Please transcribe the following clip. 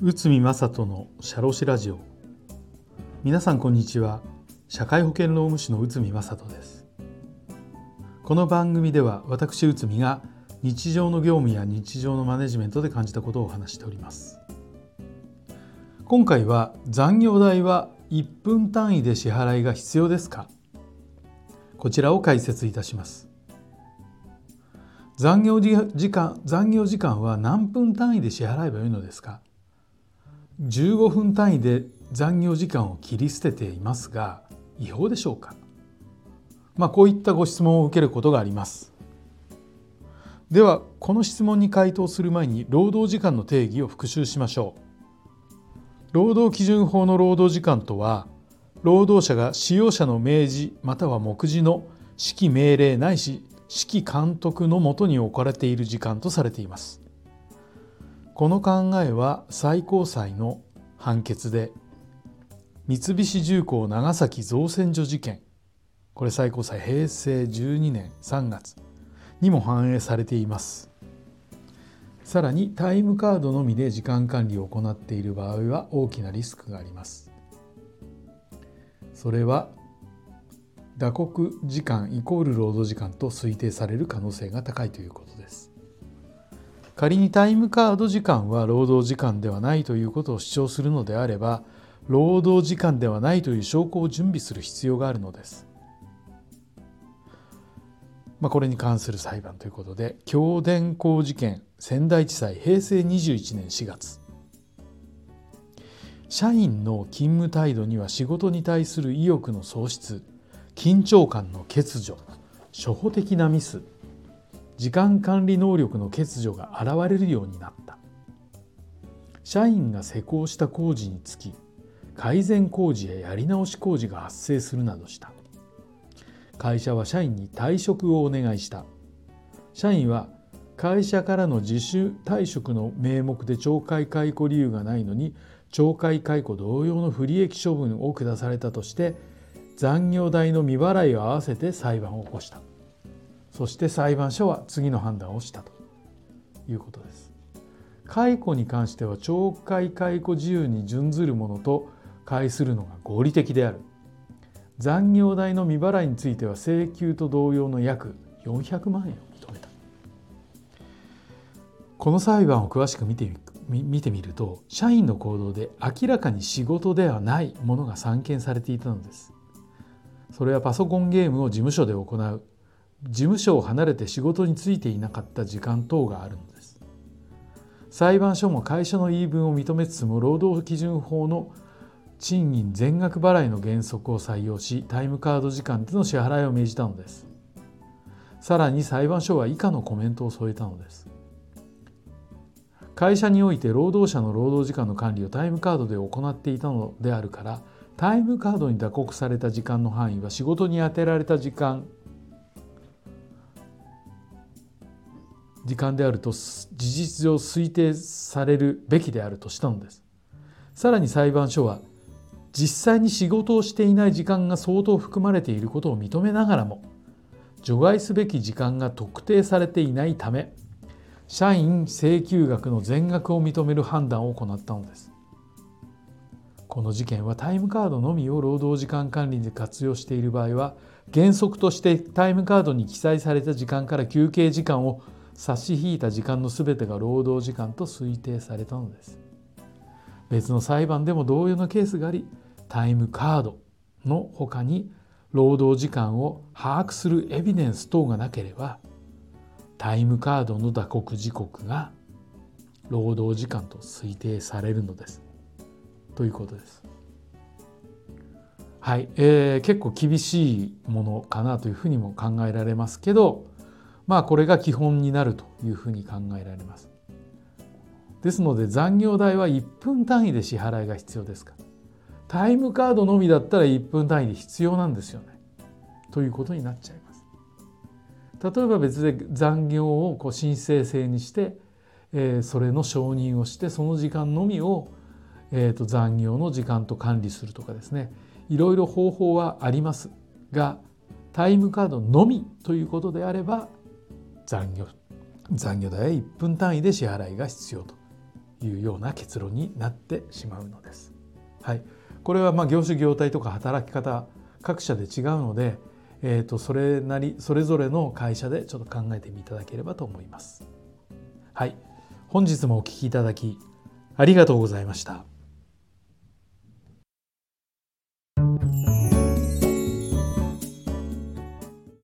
内海正人のシャロシラジオ。皆さんこんにちは。社会保険労務士の内海正人です。この番組では私内海が日常の業務や日常のマネジメントで感じたことをお話しております。今回は残業代は1分単位で支払いが必要ですか？こちらを解説いたします。残業時間残業時間は何分単位で支払えばよいのですか？15分単位で残業時間を切り捨てていますが違法でしょうか？まあこういったご質問を受けることがあります。ではこの質問に回答する前に労働時間の定義を復習しましょう。労働基準法の労働時間とは労働者が使用者の明示または目次の指揮命令ないし指揮監督のもとに置かれている時間とされています。この考えは最高裁の判決で三菱重工長崎造船所事件これ最高裁平成12年3月にも反映されています。さらにタイムカードのみで時間管理を行っている場合は大きなリスクがあります。それは打刻時間イコール労働時間と推定される可能性が高いということです。仮にタイムカード時間は労働時間ではないということを主張するのであれば労働時間ではないという証拠を準備する必要があるのです。まあ、これに関する裁判ということで京電工事件仙台地裁平成21年4月。社員の勤務態度には仕事に対する意欲の喪失。緊張感の欠如初歩的なミス時間管理能力の欠如が現れるようになった。社員が施工した工事につき改善工事ややり直し工事が発生するなどした。会社は社員に退職をお願いした。社員は会社からの自主退職の名目で懲戒解雇理由がないのに懲戒解雇同様の不利益処分を下されたとして残業代の未払いを合わせて裁判を起こしたそして裁判所は次の判断をしたということです。解雇に関しては懲戒解雇自由に準ずるものと解するのが合理的である。残業代の未払いについては請求と同様の約400万円を認めた。この裁判を詳しく見て見てみると社員の行動で明らかに仕事ではないものが散見されていたのです。それはパソコンゲームを事務所で行う。事務所を離れて仕事に就いていなかった時間等があるのです。裁判所も会社の言い分を認めつつも労働基準法の賃金全額払いの原則を採用しタイムカード時間での支払いを命じたのです。さらに裁判所は以下のコメントを添えたのです。会社において労働者の労働時間の管理をタイムカードで行っていたのであるからタイムカードに打刻された時間の範囲は仕事に充てられた時間時間であると事実上推定されるべきであるとしたのです。さらに裁判所は実際に仕事をしていない時間が相当含まれていることを認めながらも除外すべき時間が特定されていないため社員請求額の全額を認める判断を行ったのです。この事件はタイムカードのみを労働時間管理で活用している場合は原則としてタイムカードに記載された時間から休憩時間を差し引いた時間の全てが労働時間と推定されたのです。別の裁判でも同様のケースがありタイムカードの他に労働時間を把握するエビデンス等がなければタイムカードの打刻時刻が労働時間と推定されるのです。ということです。はい、えー、結構厳しいものかなというふうにも考えられますけどまあこれが基本になるというふうに考えられます。ですので残業代は1分単位で支払いが必要ですかタイムカードのみだったら1分単位で必要なんですよね。ということになっちゃいます。例えば別で残業をこう申請制にして、えー、それの承認をしてその時間のみを、えー、と残業の時間と管理するとかですねいろいろ方法はありますがタイムカードのみということであれば残業残業代は1分単位で支払いが必要というような結論になってしまうのです。はい、これはま業種業態とか働き方各社で違うので、えー、とそれなりそれぞれの会社でちょっと考えてみいただければと思います。はい、本日もお聞きいただきありがとうございました。